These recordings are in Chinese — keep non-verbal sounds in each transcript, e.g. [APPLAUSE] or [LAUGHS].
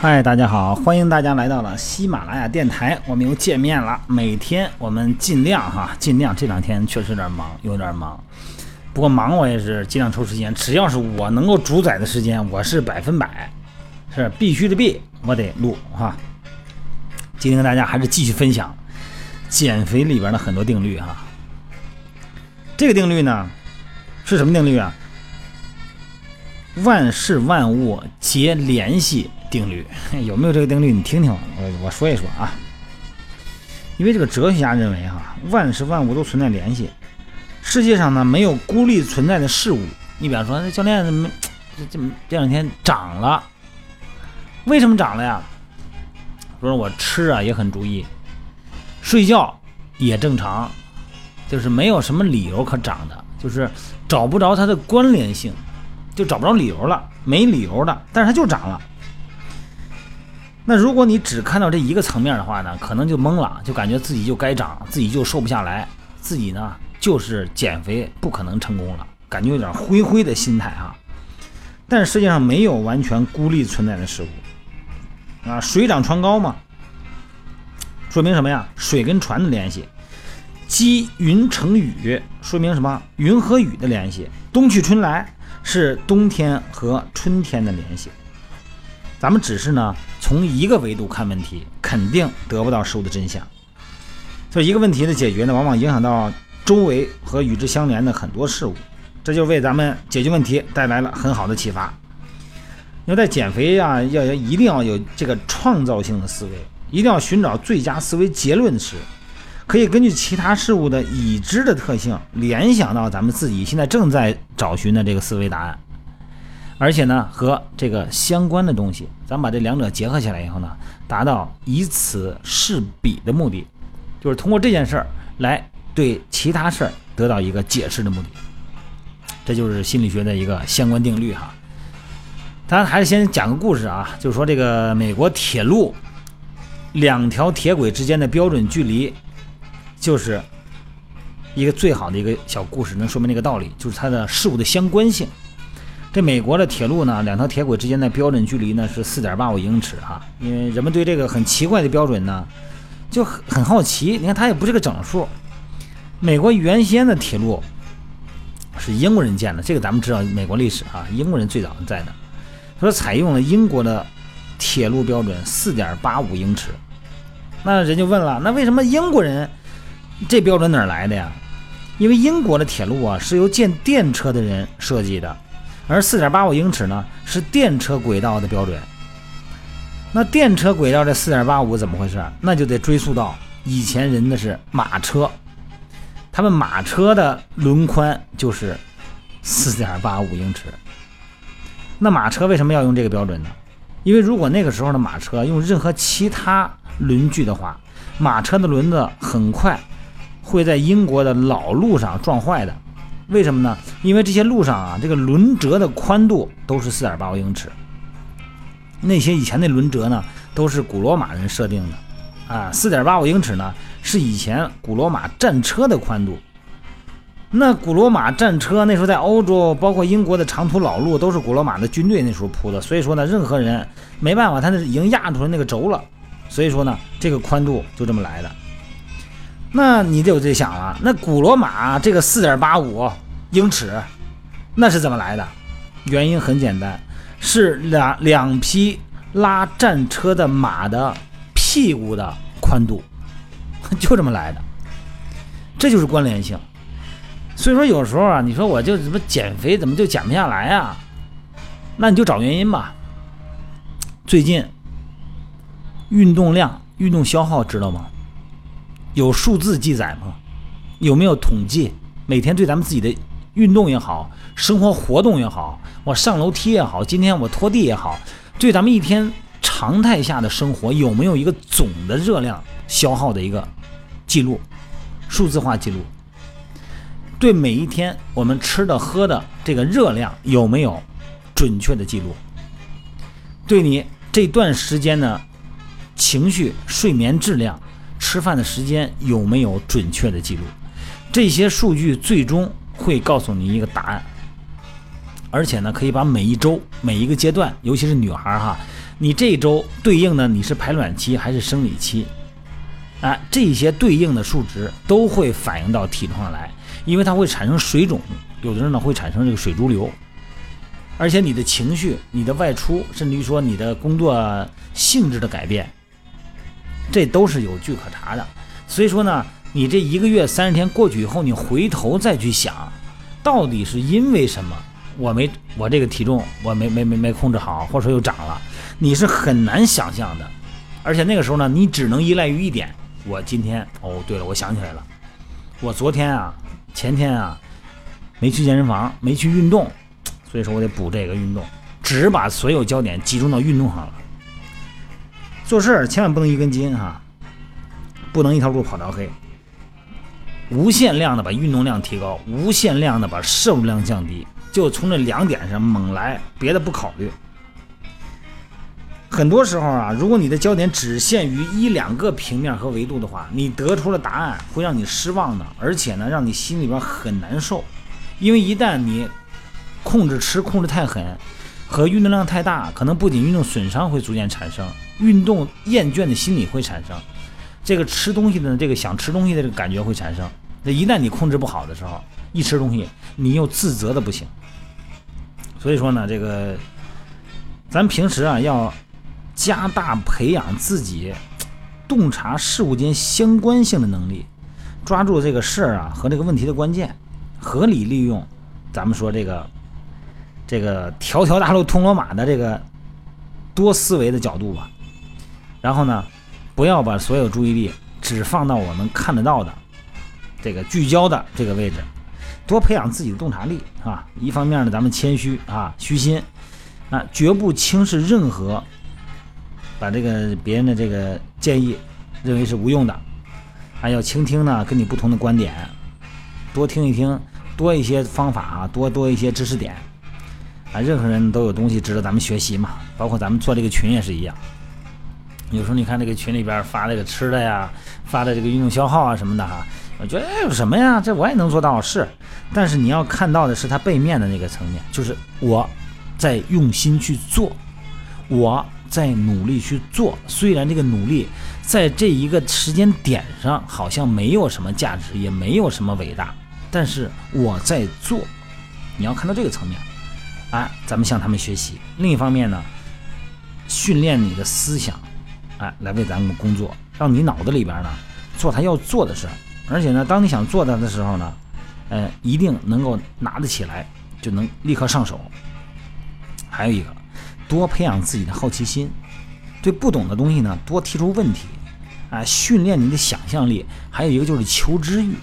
嗨，大家好，欢迎大家来到了喜马拉雅电台，我们又见面了。每天我们尽量哈，尽量这两天确实有点忙，有点忙。不过忙我也是尽量抽时间，只要是我能够主宰的时间，我是百分百是必须的必，我得录哈。今天跟大家还是继续分享减肥里边的很多定律哈。这个定律呢是什么定律啊？万事万物皆联系。定律 [LAUGHS] 有没有这个定律？你听听，我我说一说啊。因为这个哲学家认为哈，万事万物都存在联系，世界上呢没有孤立存在的事物。你比方说，那教练怎么这这这两天涨了？为什么涨了呀？说我吃啊也很注意，睡觉也正常，就是没有什么理由可涨的，就是找不着它的关联性，就找不着理由了，没理由的，但是它就涨了。那如果你只看到这一个层面的话呢，可能就懵了，就感觉自己就该长，自己就瘦不下来，自己呢就是减肥不可能成功了，感觉有点灰灰的心态哈。但是世界上没有完全孤立存在的事物啊，水涨船高嘛，说明什么呀？水跟船的联系，积云成雨，说明什么？云和雨的联系，冬去春来是冬天和春天的联系。咱们只是呢，从一个维度看问题，肯定得不到事物的真相。所以，一个问题的解决呢，往往影响到周围和与之相连的很多事物，这就为咱们解决问题带来了很好的启发。因为在减肥啊，要要一定要有这个创造性的思维，一定要寻找最佳思维结论时，可以根据其他事物的已知的特性，联想到咱们自己现在正在找寻的这个思维答案。而且呢，和这个相关的东西，咱把这两者结合起来以后呢，达到以此示彼的目的，就是通过这件事儿来对其他事儿得到一个解释的目的。这就是心理学的一个相关定律哈。咱还是先讲个故事啊，就是说这个美国铁路两条铁轨之间的标准距离，就是一个最好的一个小故事，能说明那个道理，就是它的事物的相关性。这美国的铁路呢，两条铁轨之间的标准距离呢是四点八五英尺哈。因为人们对这个很奇怪的标准呢，就很很好奇。你看它也不是个整数。美国原先的铁路是英国人建的，这个咱们知道美国历史啊，英国人最早在的，说采用了英国的铁路标准四点八五英尺。那人就问了，那为什么英国人这标准哪来的呀？因为英国的铁路啊是由建电车的人设计的。而四点八五英尺呢，是电车轨道的标准。那电车轨道这四点八五怎么回事？那就得追溯到以前人的是马车，他们马车的轮宽就是四点八五英尺。那马车为什么要用这个标准呢？因为如果那个时候的马车用任何其他轮距的话，马车的轮子很快会在英国的老路上撞坏的。为什么呢？因为这些路上啊，这个轮辙的宽度都是四点八五英尺。那些以前的轮辙呢，都是古罗马人设定的，啊，四点八五英尺呢是以前古罗马战车的宽度。那古罗马战车那时候在欧洲，包括英国的长途老路，都是古罗马的军队那时候铺的。所以说呢，任何人没办法，他那已经压出来那个轴了。所以说呢，这个宽度就这么来的。那你就得想了，那古罗马这个四点八五英尺，那是怎么来的？原因很简单，是两两匹拉战车的马的屁股的宽度，[LAUGHS] 就这么来的。这就是关联性。所以说有时候啊，你说我就怎么减肥，怎么就减不下来啊？那你就找原因吧。最近运动量、运动消耗知道吗？有数字记载吗？有没有统计？每天对咱们自己的运动也好，生活活动也好，我上楼梯也好，今天我拖地也好，对咱们一天常态下的生活有没有一个总的热量消耗的一个记录，数字化记录？对每一天我们吃的喝的这个热量有没有准确的记录？对你这段时间的情绪、睡眠质量？吃饭的时间有没有准确的记录？这些数据最终会告诉你一个答案。而且呢，可以把每一周、每一个阶段，尤其是女孩哈，你这一周对应的你是排卵期还是生理期？啊，这些对应的数值都会反映到体重上来，因为它会产生水肿，有的人呢会产生这个水潴留，而且你的情绪、你的外出，甚至于说你的工作性质的改变，这都是有据可查的。所以说呢，你这一个月三十天过去以后，你回头再去想，到底是因为什么，我没我这个体重我没没没没控制好，或者说又长了，你是很难想象的。而且那个时候呢，你只能依赖于一点。我今天哦，对了，我想起来了，我昨天啊、前天啊，没去健身房，没去运动，所以说我得补这个运动，只把所有焦点集中到运动上了。做事儿千万不能一根筋哈，不能一条路跑到黑，无限量的把运动量提高，无限量的把摄入量降低，就从这两点上猛来，别的不考虑。很多时候啊，如果你的焦点只限于一两个平面和维度的话，你得出了答案会让你失望的，而且呢，让你心里边很难受。因为一旦你控制吃控制太狠，和运动量太大，可能不仅运动损伤会逐渐产生，运动厌倦的心理会产生，这个吃东西的这个想吃东西的这个感觉会产生。那一旦你控制不好的时候，一吃东西你又自责的不行。所以说呢，这个咱平时啊要。加大培养自己洞察事物间相关性的能力，抓住这个事儿啊和这个问题的关键，合理利用咱们说这个这个条条大路通罗马的这个多思维的角度吧。然后呢，不要把所有注意力只放到我们看得到的这个聚焦的这个位置，多培养自己的洞察力啊。一方面呢，咱们谦虚啊，虚心啊，绝不轻视任何。把这个别人的这个建议认为是无用的，还要倾听呢，跟你不同的观点，多听一听，多一些方法啊，多多一些知识点啊，任何人都有东西值得咱们学习嘛，包括咱们做这个群也是一样。有时候你看这个群里边发这个吃的呀，发的这个运动消耗啊什么的哈，我觉得哎有什么呀，这我也能做到是，但是你要看到的是它背面的那个层面，就是我在用心去做，我。在努力去做，虽然这个努力在这一个时间点上好像没有什么价值，也没有什么伟大，但是我在做。你要看到这个层面，哎，咱们向他们学习。另一方面呢，训练你的思想，哎，来为咱们工作，让你脑子里边呢做他要做的事。而且呢，当你想做它的时候呢，呃，一定能够拿得起来，就能立刻上手。还有一个。多培养自己的好奇心，对不懂的东西呢多提出问题，啊，训练你的想象力。还有一个就是求知欲。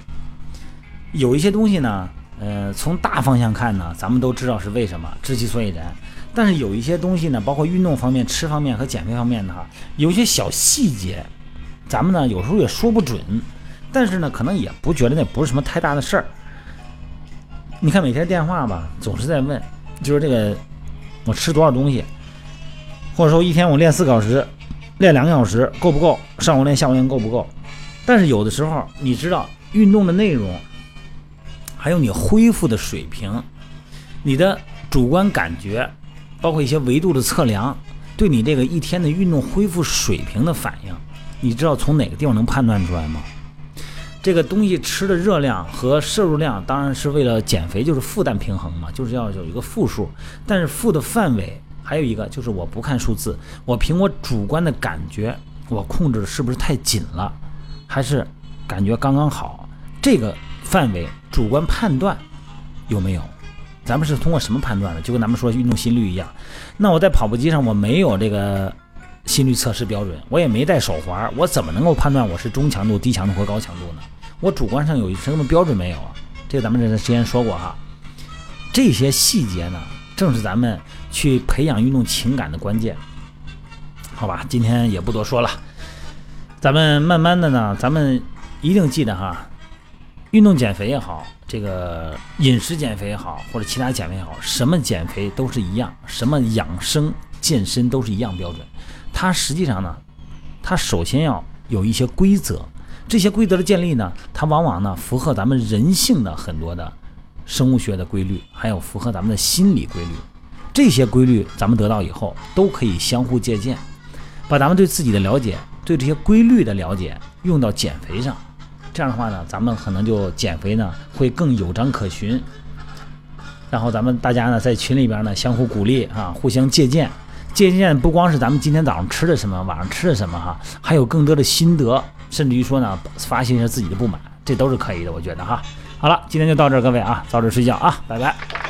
有一些东西呢，呃，从大方向看呢，咱们都知道是为什么，知其所以然。但是有一些东西呢，包括运动方面、吃方面和减肥方面的哈，有一些小细节，咱们呢有时候也说不准。但是呢，可能也不觉得那不是什么太大的事儿。你看每天电话吧，总是在问，就是这个我吃多少东西。或者说一天我练四个小时，练两个小时够不够？上午练下午练够不够？但是有的时候你知道运动的内容，还有你恢复的水平，你的主观感觉，包括一些维度的测量，对你这个一天的运动恢复水平的反应，你知道从哪个地方能判断出来吗？这个东西吃的热量和摄入量当然是为了减肥，就是负担平衡嘛，就是要有一个负数，但是负的范围。还有一个就是我不看数字，我凭我主观的感觉，我控制的是不是太紧了，还是感觉刚刚好？这个范围主观判断有没有？咱们是通过什么判断的？就跟咱们说运动心率一样，那我在跑步机上我没有这个心率测试标准，我也没带手环，我怎么能够判断我是中强度、低强度或高强度呢？我主观上有什么标准没有啊？这咱们之前说过哈，这些细节呢？正是咱们去培养运动情感的关键，好吧？今天也不多说了，咱们慢慢的呢，咱们一定记得哈，运动减肥也好，这个饮食减肥也好，或者其他减肥也好，什么减肥都是一样，什么养生健身都是一样标准。它实际上呢，它首先要有一些规则，这些规则的建立呢，它往往呢符合咱们人性的很多的。生物学的规律，还有符合咱们的心理规律，这些规律咱们得到以后，都可以相互借鉴，把咱们对自己的了解、对这些规律的了解用到减肥上。这样的话呢，咱们可能就减肥呢会更有章可循。然后咱们大家呢在群里边呢相互鼓励啊，互相借鉴。借鉴不光是咱们今天早上吃的什么，晚上吃的什么哈，还有更多的心得，甚至于说呢发泄一下自己的不满，这都是可以的，我觉得哈。好了，今天就到这儿，各位啊，早点睡觉啊，拜拜。